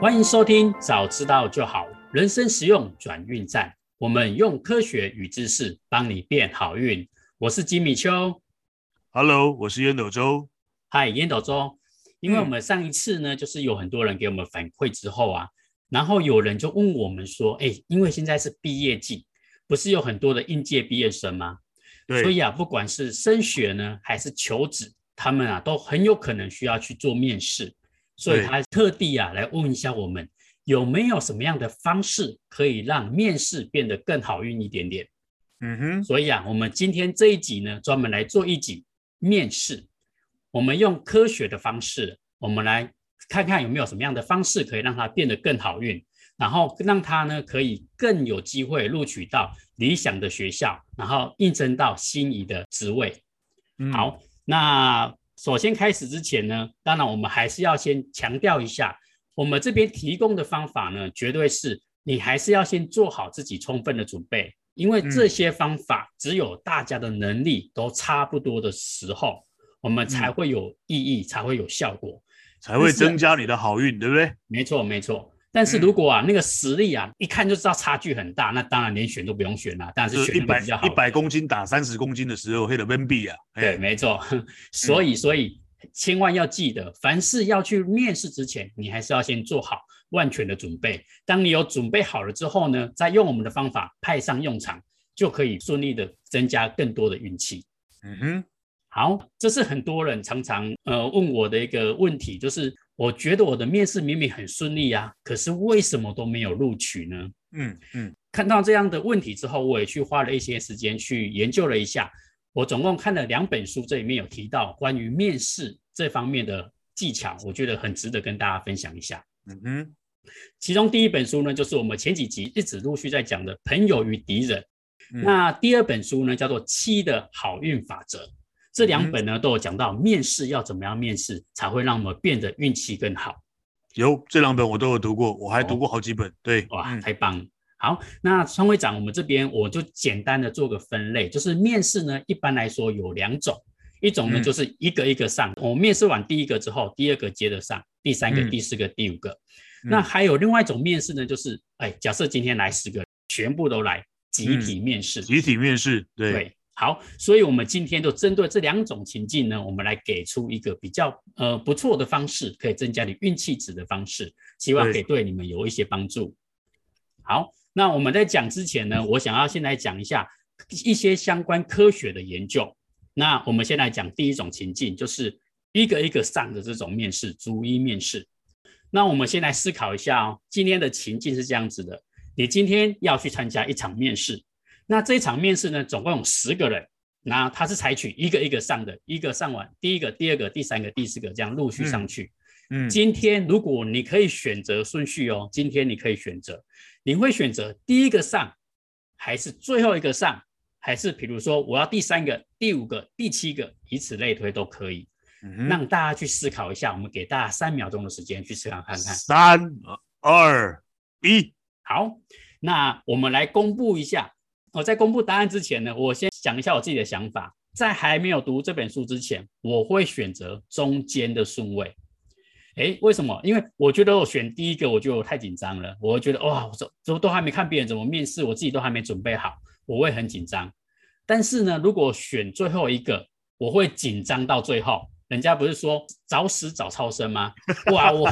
欢迎收听，早知道就好，人生实用转运站。我们用科学与知识帮你变好运。我是吉米秋，Hello，我是烟斗周。嗨，烟斗周。因为我们上一次呢，就是有很多人给我们反馈之后啊，然后有人就问我们说，哎，因为现在是毕业季，不是有很多的应届毕业生吗？对。所以啊，不管是升学呢，还是求职，他们啊，都很有可能需要去做面试。所以他特地啊来问一下我们有没有什么样的方式可以让面试变得更好运一点点。嗯哼，所以啊，我们今天这一集呢，专门来做一集面试。我们用科学的方式，我们来看看有没有什么样的方式可以让它变得更好运，然后让他呢可以更有机会录取到理想的学校，然后应征到心仪的职位。嗯、好，那。首先开始之前呢，当然我们还是要先强调一下，我们这边提供的方法呢，绝对是你还是要先做好自己充分的准备，因为这些方法只有大家的能力都差不多的时候，我们才会有意义，才会有效果，才会增加你的好运，对不对？没错，没错。但是如果啊，嗯、那个实力啊，一看就知道差距很大，那当然连选都不用选了，当然是选一百一百公斤打三十公斤的时候，黑的温比啊。对，没错。所以，所以千万要记得，凡事要去面试之前，你还是要先做好万全的准备。当你有准备好了之后呢，再用我们的方法派上用场，就可以顺利的增加更多的运气。嗯哼，好，这是很多人常常呃问我的一个问题，就是。我觉得我的面试明明很顺利啊，可是为什么都没有录取呢？嗯嗯，看到这样的问题之后，我也去花了一些时间去研究了一下。我总共看了两本书，这里面有提到关于面试这方面的技巧，我觉得很值得跟大家分享一下。嗯哼，其中第一本书呢，就是我们前几集一直陆续在讲的《朋友与敌人》。嗯。那第二本书呢，叫做《七的好运法则》。这两本呢都有讲到面试要怎么样面试才会让我们变得运气更好。有这两本我都有读过，我还读过好几本。哦、对，哇，太棒了！好，那川会长，我们这边我就简单的做个分类，就是面试呢一般来说有两种，一种呢就是一个一个上，我面试完第一个之后，第二个接着上，第三个、第四个、第五个。那还有另外一种面试呢，就是哎，假设今天来十个，全部都来集体面试，集体面试，对。对好，所以，我们今天就针对这两种情境呢，我们来给出一个比较呃不错的方式，可以增加你运气值的方式，希望可以对你们有一些帮助。好，那我们在讲之前呢，我想要先来讲一下一些相关科学的研究。那我们先来讲第一种情境，就是一个一个上的这种面试，逐一面试。那我们先来思考一下哦，今天的情境是这样子的，你今天要去参加一场面试。那这一场面试呢，总共有十个人，那他是采取一个一个上的，一个上完，第一个、第二个、第三个、第四个这样陆续上去。嗯，嗯，今天如果你可以选择顺序哦，今天你可以选择，你会选择第一个上，还是最后一个上，还是比如说我要第三个、第五个、第七个，以此类推都可以。嗯，让大家去思考一下，我们给大家三秒钟的时间去思考看看。三、二、一，好，那我们来公布一下。我在公布答案之前呢，我先讲一下我自己的想法。在还没有读这本书之前，我会选择中间的顺位。诶，为什么？因为我觉得我选第一个我就太紧张了。我觉得哇，我怎怎么都还没看别人怎么面试，我自己都还没准备好，我会很紧张。但是呢，如果选最后一个，我会紧张到最后。人家不是说早死早超生吗？哇，我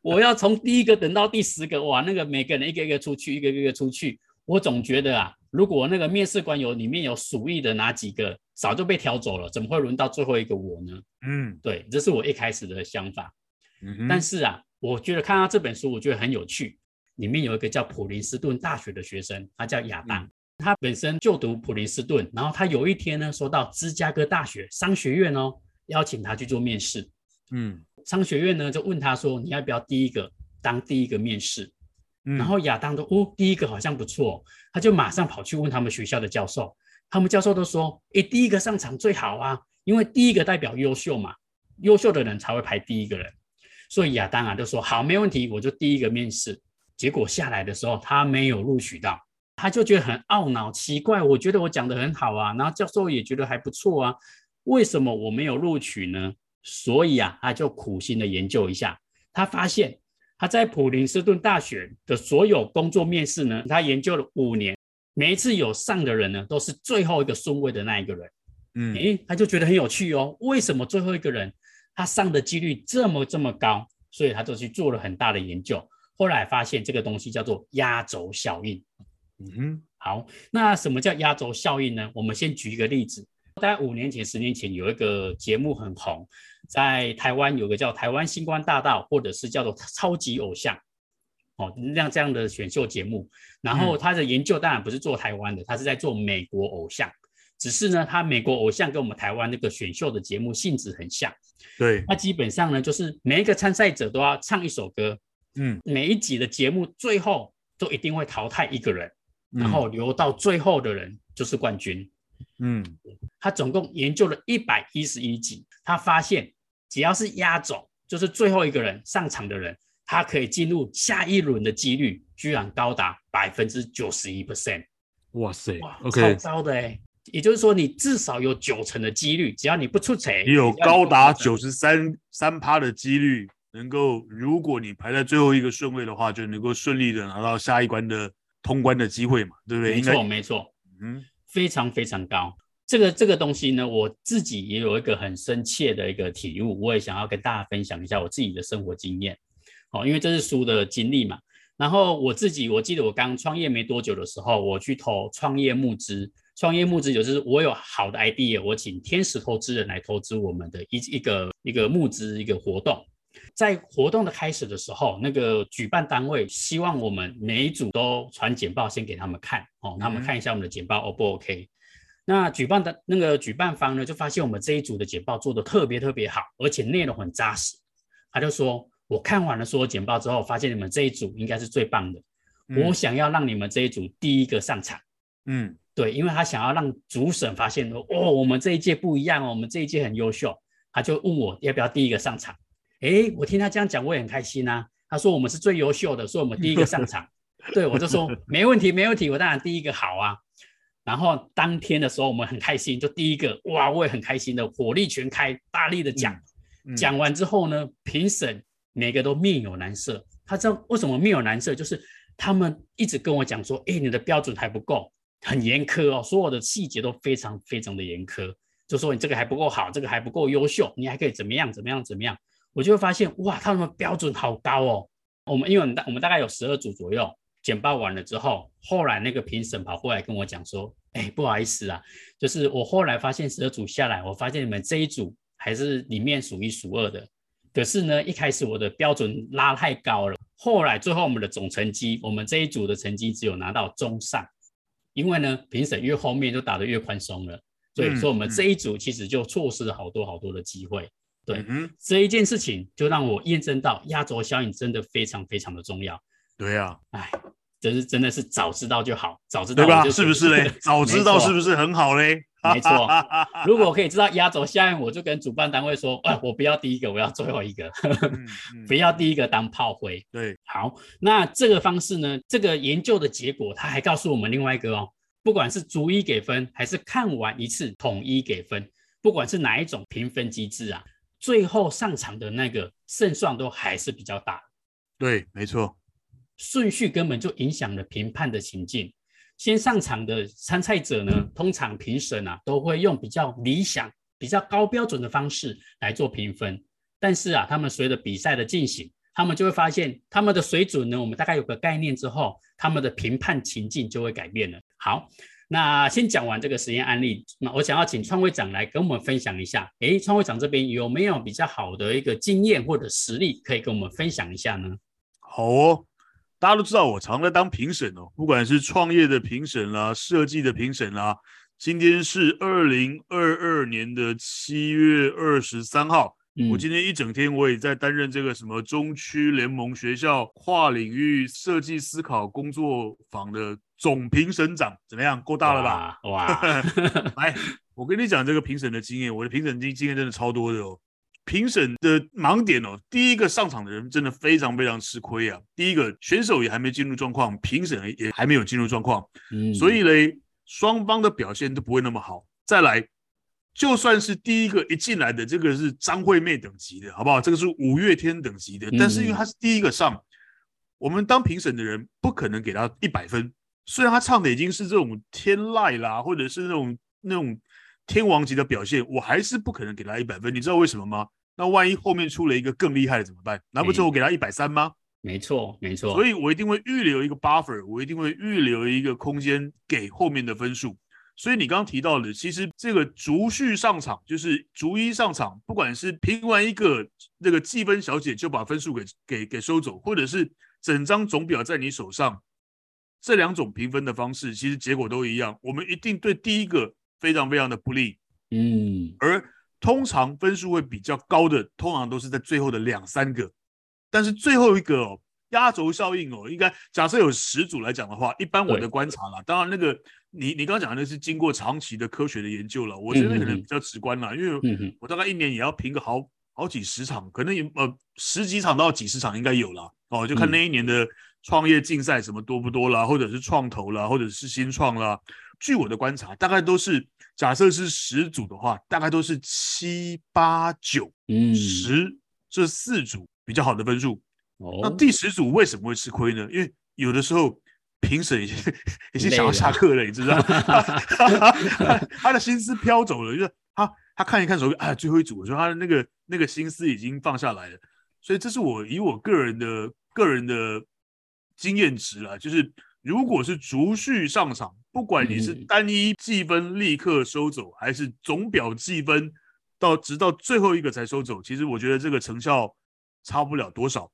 我要从第一个等到第十个，哇，那个每个人一个一个出去，一个一个出去，我总觉得啊。如果那个面试官有里面有鼠疫的哪几个，早就被挑走了，怎么会轮到最后一个我呢？嗯，对，这是我一开始的想法。嗯，但是啊，我觉得看到这本书，我觉得很有趣。里面有一个叫普林斯顿大学的学生，他叫亚当，嗯，他本身就读普林斯顿，然后他有一天呢，收到芝加哥大学商学院哦邀请他去做面试。嗯，商学院呢就问他说，你要不要第一个当第一个面试？然后亚当都哦，第一个好像不错，他就马上跑去问他们学校的教授，他们教授都说，诶，第一个上场最好啊，因为第一个代表优秀嘛，优秀的人才会排第一个人，所以亚当啊就说好，没问题，我就第一个面试。结果下来的时候，他没有录取到，他就觉得很懊恼，奇怪，我觉得我讲的很好啊，然后教授也觉得还不错啊，为什么我没有录取呢？所以啊，他就苦心的研究一下，他发现。他在普林斯顿大学的所有工作面试呢，他研究了五年，每一次有上的人呢，都是最后一个顺位的那一个人。嗯，诶，他就觉得很有趣哦，为什么最后一个人他上的几率这么这么高？所以他就去做了很大的研究，后来发现这个东西叫做压轴效应。嗯哼，好，那什么叫压轴效应呢？我们先举一个例子，大概五年前、十年前有一个节目很红，在台湾有个叫《台湾星光大道》，或者是叫做《超级偶像》哦，像这样的选秀节目。然后他的研究当然不是做台湾的，他是在做美国偶像。只是呢，他美国偶像跟我们台湾那个选秀的节目性质很像。对，那基本上呢，就是每一个参赛者都要唱一首歌。嗯，每一集的节目最后都一定会淘汰一个人，然后留到最后的人就是冠军。嗯，他总共研究了一百一十一集，他发现只要是压轴，就是最后一个人上场的人，他可以进入下一轮的几率居然高达百分之九十一 percent。哇塞，哇.超高的哎。也就是说，你至少有九成的几率，只要你不出彩，你有高达九十三三趴的几率，能够如果你排在最后一个顺位的话，就能够顺利的拿到下一关的通关的机会嘛，对不对？没错，没错，嗯，非常非常高。这个这个东西呢，我自己也有一个很深切的一个体悟，我也想要跟大家分享一下我自己的生活经验。哦，因为这是书的经历嘛。然后我自己，我记得我刚创业没多久的时候，我去投创业募资。创业募资就是我有好的 idea，我请天使投资人来投资我们的一一个一个募资一个活动。在活动的开始的时候，那个举办单位希望我们每一组都传简报先给他们看哦，他们看一下我们的简报 O 不 OK？那举办的那个举办方呢，就发现我们这一组的简报做的特别特别好，而且内容很扎实。他就说，我看完了所有简报之后，发现你们这一组应该是最棒的，我想要让你们这一组第一个上场。嗯。对，因为他想要让主审发现说，哦，我们这一届不一样哦，我们这一届很优秀，他就问我要不要第一个上场。诶，我听他这样讲，我也很开心啊。他说我们是最优秀的，所以我们第一个上场。对，我就说没问题，没问题，我当然第一个好啊。然后当天的时候，我们很开心，就第一个，哇，我也很开心的，火力全开，大力的讲。嗯嗯、讲完之后呢，评审每个都面有难色。他知道为什么面有难色，就是他们一直跟我讲说，哎，你的标准还不够。很严苛哦，所有的细节都非常非常的严苛，就说你这个还不够好，这个还不够优秀，你还可以怎么样怎么样怎么样？我就会发现哇，他们标准好高哦。我们因为我们大我们大概有十二组左右，简报完了之后，后来那个评审跑过来跟我讲说，哎，不好意思啊，就是我后来发现十二组下来，我发现你们这一组还是里面数一数二的，可是呢，一开始我的标准拉太高了，后来最后我们的总成绩，我们这一组的成绩只有拿到中上。因为呢，评审越后面就打得越宽松了，所以说我们这一组其实就错失了好多好多的机会。对，嗯，这一件事情就让我验证到压轴效应真的非常非常的重要。对呀，哎。这是真的是早知道就好，早知道对吧？是不是嘞？早知道是不是很好嘞？没错，如果我可以知道压轴效应，我就跟主办单位说，哎，我不要第一个，我要最后一个，嗯嗯、不要第一个当炮灰。对，好，那这个方式呢？这个研究的结果，他还告诉我们另外一个哦，不管是逐一给分，还是看完一次统一给分，不管是哪一种评分机制啊，最后上场的那个胜算都还是比较大。对，没错。顺序根本就影响了评判的情境。先上场的参赛者呢，通常评审啊都会用比较理想、比较高标准的方式来做评分。但是啊，他们随着比赛的进行，他们就会发现他们的水准呢，我们大概有个概念之后，他们的评判情境就会改变了。好，那先讲完这个实验案例，那我想要请创会长来跟我们分享一下。诶，创会长这边有没有比较好的一个经验或者实例可以跟我们分享一下呢？好哦。大家都知道我常在当评审哦，不管是创业的评审啦、设计的评审啦。今天是二零二二年的七月二十三号，嗯，我今天一整天我也在担任这个什么中区联盟学校跨领域设计思考工作坊的总评审长，怎么样？够大了吧？哇！哇 来，我跟你讲这个评审的经验，我的评审经经验真的超多的哦。评审的盲点哦，第一个上场的人真的非常非常吃亏啊。第一个选手也还没进入状况，评审也还没有进入状况，嗯，所以嘞，双方的表现都不会那么好。再来，就算是第一个一进来的这个是张惠妹等级的，好不好？这个是五月天等级的，但是因为他是第一个上，我们当评审的人不可能给他一百分，虽然他唱的已经是这种天籁啦，或者是那种那种天王级的表现，我还是不可能给他一百分。你知道为什么吗？那万一后面出了一个更厉害的怎么办？难不成我给他一百三吗？没错，没错。所以我一定会预留一个 buffer，我一定会预留一个空间给后面的分数。所以你刚刚提到的，其实这个逐序上场，就是逐一上场，不管是评完一个那个计分小姐就把分数给给给收走，或者是整张总表在你手上，这两种评分的方式，其实结果都一样。我们一定对第一个非常非常的不利，嗯，而通常分数会比较高的，通常都是在最后的两三个，但是最后一个哦，压轴效应哦，应该假设有十组来讲的话，一般我的观察啦，当然那个。你你刚刚讲的那是经过长期的科学的研究了，我觉得可能比较直观了，因为我大概一年也要评个好好几十场，可能也呃十几场到几十场应该有了哦，就看那一年的创业竞赛什么多不多啦，或者是创投啦，或者是新创啦。据我的观察，大概都是假设是十组的话，大概都是七八九十这四组比较好的分数。哦那第十组为什么会吃亏呢？因为有的时候。评审已经已经想要下课了，你知道吗？他的心思飘走了，就是他他看一看手机，哎，最后一组，我说他的那个那个心思已经放下来了，所以这是我以我个人的个人的经验值啦，就是如果是逐序上场，不管你是单一计分立刻收走，还是总表计分到直到最后一个才收走，其实我觉得这个成效差不了多少。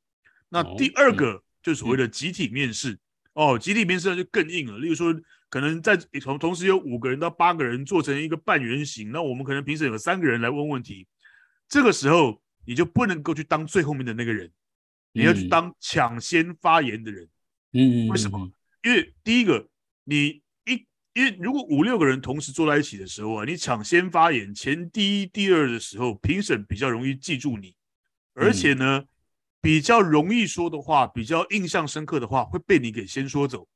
那第二个就所谓的集体面试。哦，集体面试就更硬了。例如说，可能在同同时有五个人到八个人做成一个半圆形，那我们可能评审有三个人来问问题，这个时候你就不能够去当最后面的那个人，你要去当抢先发言的人。嗯，为什么？因为第一个，你一因为如果五六个人同时坐在一起的时候啊，你抢先发言，前第一、第二的时候，评审比较容易记住你，而且呢。嗯比较容易说的话，比较印象深刻的话，会被你给先说走。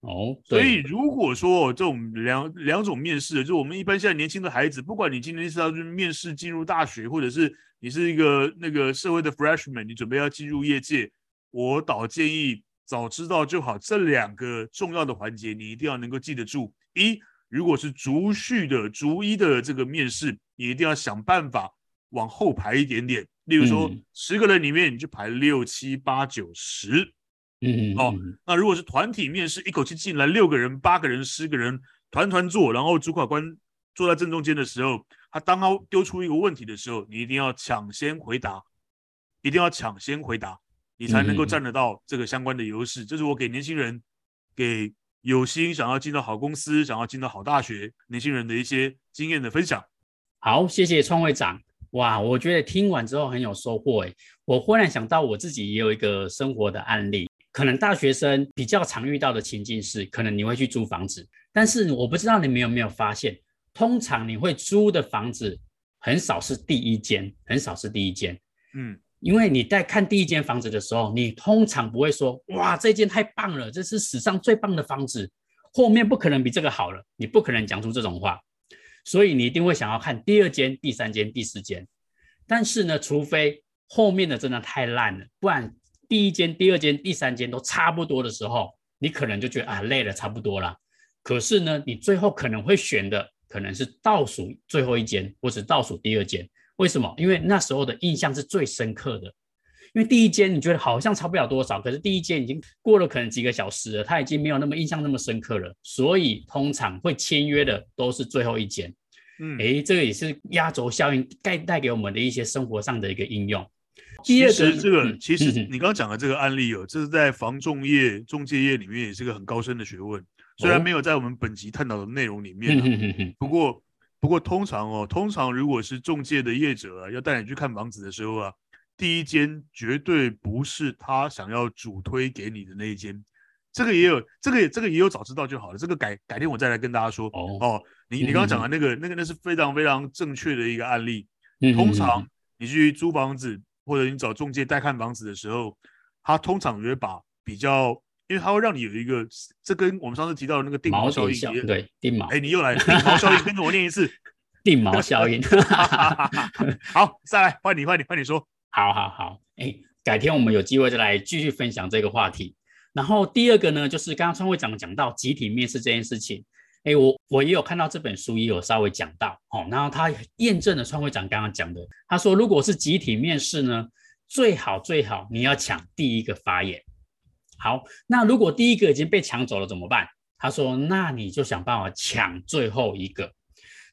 哦，所以如果说这种两两种面试，就我们一般现在年轻的孩子，不管你今天是要去面试进入大学，或者是你是一个那个社会的 freshman，你准备要进入业界，我倒建议早知道就好。这两个重要的环节，你一定要能够记得住。一，如果是逐序的、逐一的这个面试，你一定要想办法往后排一点点。例如说，十个人里面你就排六七八九十，嗯，哦，那如果是团体面试，一口气进来六个人、八个人、十个人，团团坐，然后主考官坐在正中间的时候，他当他丢出一个问题的时候，你一定要抢先回答，一定要抢先回答，你才能够占得到这个相关的优势。这是我给年轻人、给有心想要进到好公司、想要进到好大学年轻人的一些经验的分享。好，谢谢创会长。哇，我觉得听完之后很有收获诶。我忽然想到我自己也有一个生活的案例，可能大学生比较常遇到的情境是，可能你会去租房子，但是我不知道你们有没有发现，通常你会租的房子很少是第一间，很少是第一间。嗯，因为你在看第一间房子的时候，你通常不会说，哇，这间太棒了，这是史上最棒的房子，后面不可能比这个好了，你不可能讲出这种话。所以你一定会想要看第二间、第三间、第四间，但是呢，除非后面的真的太烂了，不然第一间、第二间、第三间都差不多的时候，你可能就觉得啊累了，差不多了。可是呢，你最后可能会选的可能是倒数最后一间，或是倒数第二间。为什么？因为那时候的印象是最深刻的。因为第一间你觉得好像差不了多少，可是第一间已经过了可能几个小时了，他已经没有那么印象那么深刻了，所以通常会签约的都是最后一间。嗯，诶，这个也是压轴效应带带给我们的一些生活上的一个应用。其实这个，嗯、其实你刚刚讲的这个案例哦，这是在房仲业、中介业里面也是个很高深的学问，虽然没有在我们本集探讨的内容里面、啊哦，不过不过通常哦，通常如果是中介的业者啊，要带你去看房子的时候啊，第一间绝对不是他想要主推给你的那一间。这个也有，这个也这个也有早知道就好了。这个改改天我再来跟大家说。哦，哦你你刚刚讲的那个、嗯、那个那是非常非常正确的一个案例。嗯、通常你去租房子或者你找中介带看房子的时候，他通常也会把比较，因为它会让你有一个，这跟我们上次提到的那个定锚效应效，对，定毛。哎，你又来了定毛效应，跟着我念一次。定锚效应。好，再来换你换你换你说。好好好，哎。改天我们有机会再来继续分享这个话题。然后第二个呢，就是刚刚川会长讲到集体面试这件事情，哎，我我也有看到这本书也有稍微讲到，哦，然后他验证了川会长刚刚讲的，他说如果是集体面试呢，最好最好你要抢第一个发言。好，那如果第一个已经被抢走了怎么办？他说，那你就想办法抢最后一个。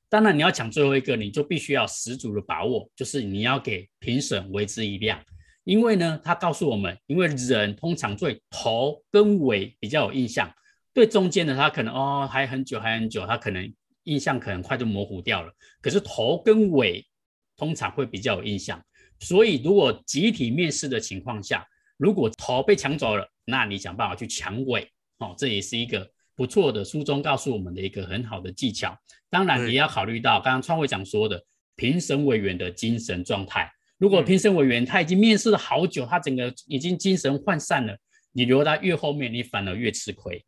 当然你要抢最后一个，你就必须要十足的把握，就是你要给评审为之一亮。因为呢，他告诉我们，因为人通常对头跟尾比较有印象，对中间的他可能哦还很久还很久，他可能印象可能快就模糊掉了。可是头跟尾通常会比较有印象，所以如果集体面试的情况下，如果头被抢走了，那你想办法去抢尾哦，这也是一个不错的书中告诉我们的一个很好的技巧。当然，也要考虑到刚刚创会长说的评审委员的精神状态。如果评审委员他已经面试了好久，他整个已经精神涣散了，你留到越后面，你反而越吃亏。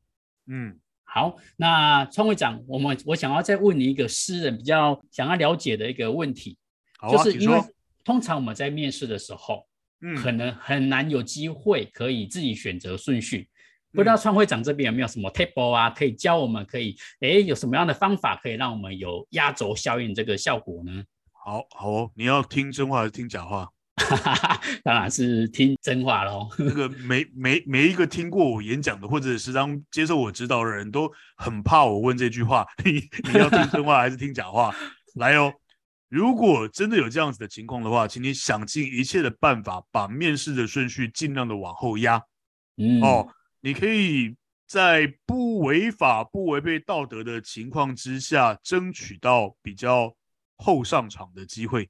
嗯，好，那创会长，我们我想要再问你一个私人比较想要了解的一个问题，啊、就是因为通常我们在面试的时候，嗯，可能很难有机会可以自己选择顺序。嗯、不知道创会长这边有没有什么 table 啊，可以教我们可以，哎，有什么样的方法可以让我们有压轴效应这个效果呢？好好哦，你要听真话还是听假话？当然是听真话喽。那个 每每每一个听过我演讲的，或者时常接受我指导的人都很怕我问这句话：你你要听真话还是听假话？来哦，如果真的有这样子的情况的话，请你想尽一切的办法，把面试的顺序尽量的往后压。嗯哦，你可以在不违法、不违背道德的情况之下，争取到比较。后上场的机会，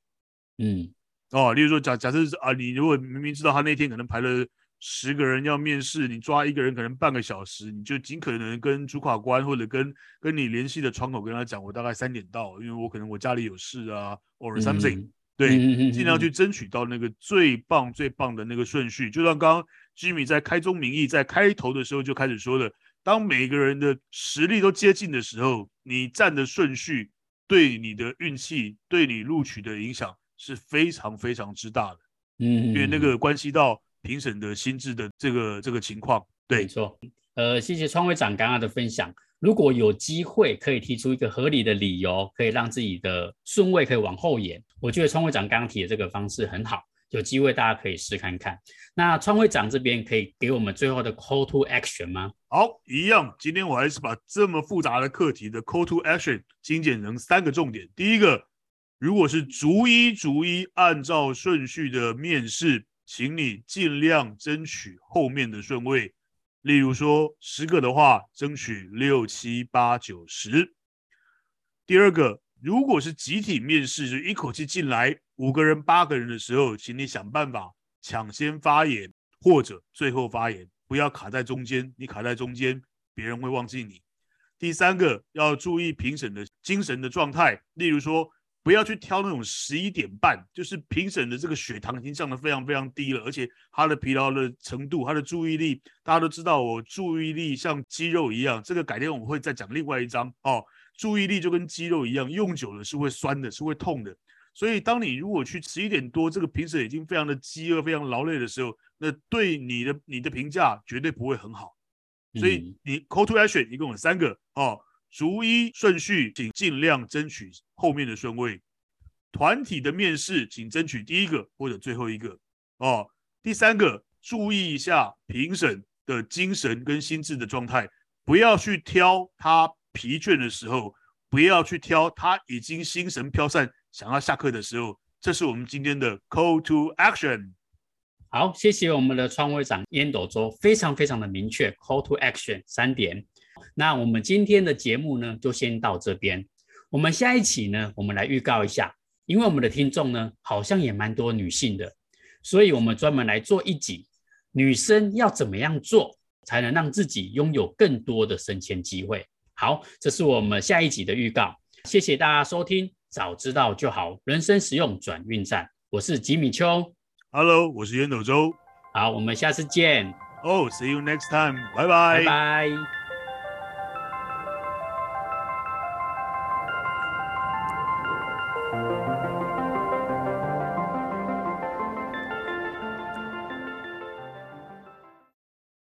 嗯，哦，例如说假假设啊，你如果明明知道他那天可能排了十个人要面试，你抓一个人可能半个小时，你就尽可能跟主考官或者跟跟你联系的窗口跟他讲，我大概三点到，因为我可能我家里有事啊，or something，、嗯、对，尽量去争取到那个最棒最棒的那个顺序。就像刚刚 Jimmy 在开宗明义在开头的时候就开始说的，当每个人的实力都接近的时候，你站的顺序。对你的运气，对你录取的影响是非常非常之大的，嗯，因为那个关系到评审的心智的这个这个情况。对，没错。呃，谢谢创会长刚刚的分享。如果有机会可以提出一个合理的理由，可以让自己的顺位可以往后延，我觉得创会长刚刚提的这个方式很好。有机会大家可以试看看。那创会长这边可以给我们最后的 call to action 吗？好，一样。今天我还是把这么复杂的课题的 call to action 精简成三个重点。第一个，如果是逐一逐一按照顺序的面试，请你尽量争取后面的顺位。例如说十个的话，争取六七八九十。第二个，如果是集体面试，就一口气进来。五个人、八个人的时候，请你想办法抢先发言或者最后发言，不要卡在中间。你卡在中间，别人会忘记你。第三个，要注意评审的精神的状态，例如说，不要去挑那种十一点半，就是评审的这个血糖已经降得非常非常低了，而且他的疲劳的程度、他的注意力，大家都知道，我注意力像肌肉一样，这个改天我们会再讲另外一章哦。注意力就跟肌肉一样，用久了是会酸的，是会痛的。所以，当你如果去十一点多，这个评审已经非常的饥饿、非常劳累的时候，那对你的你的评价绝对不会很好。所以，你 call to action 一共有三个哦，逐一顺序，请尽量争取后面的顺位。团体的面试，请争取第一个或者最后一个哦。第三个，注意一下评审的精神跟心智的状态，不要去挑他疲倦的时候，不要去挑他已经心神飘散。想要下课的时候，这是我们今天的 call to action。好，谢谢我们的创会长烟斗周，非常非常的明确，call to action 三点。那我们今天的节目呢，就先到这边。我们下一期呢，我们来预告一下，因为我们的听众呢，好像也蛮多女性的，所以我们专门来做一集，女生要怎么样做，才能让自己拥有更多的升迁机会。好，这是我们下一集的预告。谢谢大家收听。早知道就好，人生实用转运站。我是吉米秋，Hello，我是烟斗周。好，我们下次见。Oh，see you next time，拜拜，拜拜。